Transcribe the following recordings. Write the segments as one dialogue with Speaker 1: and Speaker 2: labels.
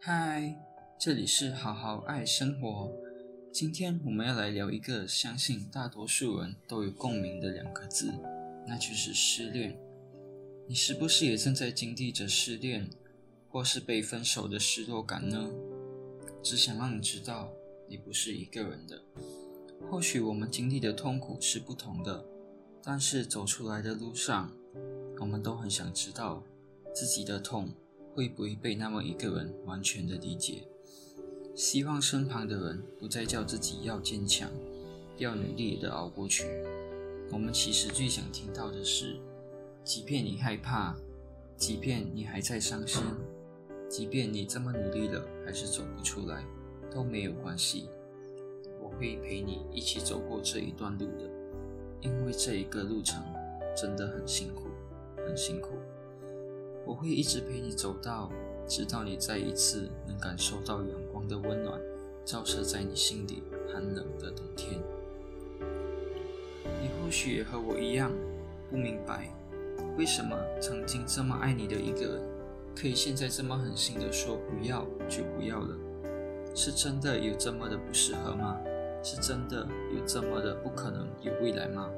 Speaker 1: 嗨，这里是好好爱生活。今天我们要来聊一个相信大多数人都有共鸣的两个字，那就是失恋。你是不是也正在经历着失恋，或是被分手的失落感呢？只想让你知道，你不是一个人的。或许我们经历的痛苦是不同的，但是走出来的路上，我们都很想知道自己的痛。会不会被那么一个人完全的理解？希望身旁的人不再叫自己要坚强，要努力的熬过去。我们其实最想听到的是，即便你害怕，即便你还在伤心，即便你这么努力了还是走不出来，都没有关系。我会陪你一起走过这一段路的，因为这一个路程真的很辛苦，很辛苦。我会一直陪你走到，直到你再一次能感受到阳光的温暖，照射在你心里寒冷的冬天。你或许也和我一样，不明白为什么曾经这么爱你的一个人，可以现在这么狠心的说不要就不要了。是真的有这么的不适合吗？是真的有这么的不可能有未来吗？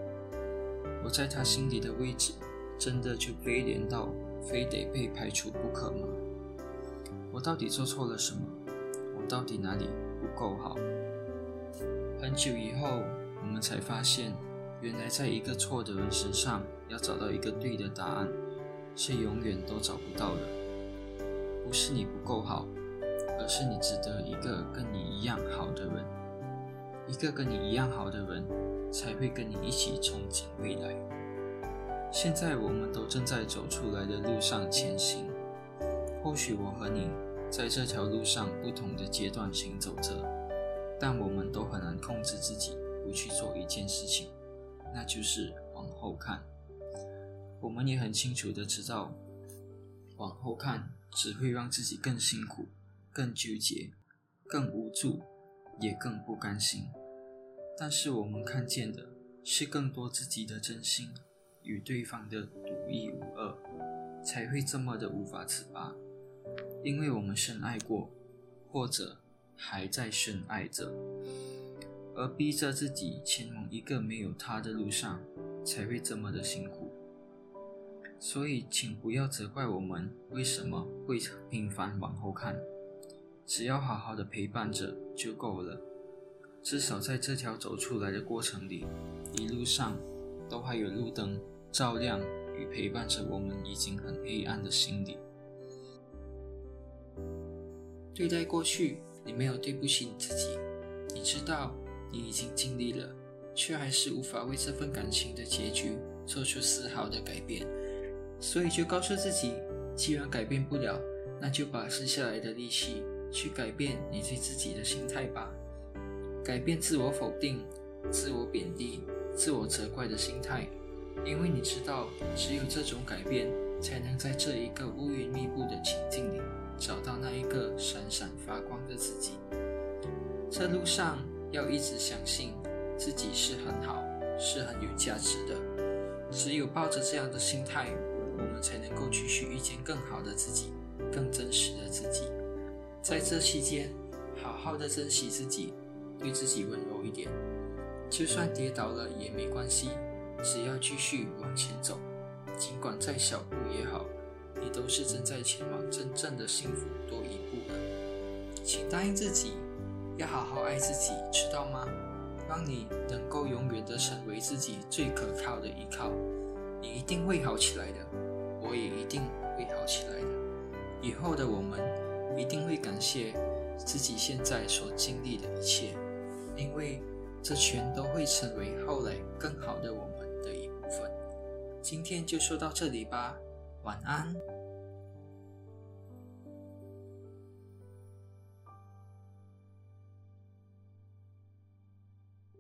Speaker 1: 我在他心里的位置，真的就卑廉到？非得被排除不可吗？我到底做错了什么？我到底哪里不够好？很久以后，我们才发现，原来在一个错的人身上要找到一个对的答案，是永远都找不到的。不是你不够好，而是你值得一个跟你一样好的人。一个跟你一样好的人，才会跟你一起憧憬未来。现在我们都正在走出来的路上前行，或许我和你在这条路上不同的阶段行走着，但我们都很难控制自己不去做一件事情，那就是往后看。我们也很清楚的知道，往后看只会让自己更辛苦、更纠结、更无助，也更不甘心。但是我们看见的是更多自己的真心。与对方的独一无二，才会这么的无法自拔。因为我们深爱过，或者还在深爱着，而逼着自己前往一个没有他的路上，才会这么的辛苦。所以，请不要责怪我们为什么会频繁往后看，只要好好的陪伴着就够了。至少在这条走出来的过程里，一路上。都还有路灯照亮与陪伴着我们已经很黑暗的心里。对待过去，你没有对不起你自己。你知道你已经尽力了，却还是无法为这份感情的结局做出丝毫的改变。所以就告诉自己，既然改变不了，那就把剩下来的力气去改变你对自己的心态吧，改变自我否定、自我贬低。自我责怪的心态，因为你知道，只有这种改变，才能在这一个乌云密布的情境里，找到那一个闪闪发光的自己。这路上要一直相信自己是很好，是很有价值的。只有抱着这样的心态，我们才能够继续遇见更好的自己，更真实的自己。在这期间，好好的珍惜自己，对自己温柔一点。就算跌倒了也没关系，只要继续往前走，尽管再小步也好，你都是正在前往真正的幸福多一步了。请答应自己，要好好爱自己，知道吗？让你能够永远的成为自己最可靠的依靠。你一定会好起来的，我也一定会好起来的。以后的我们一定会感谢自己现在所经历的一切，因为。这全都会成为后来更好的我们。今天就说到这里吧，晚安。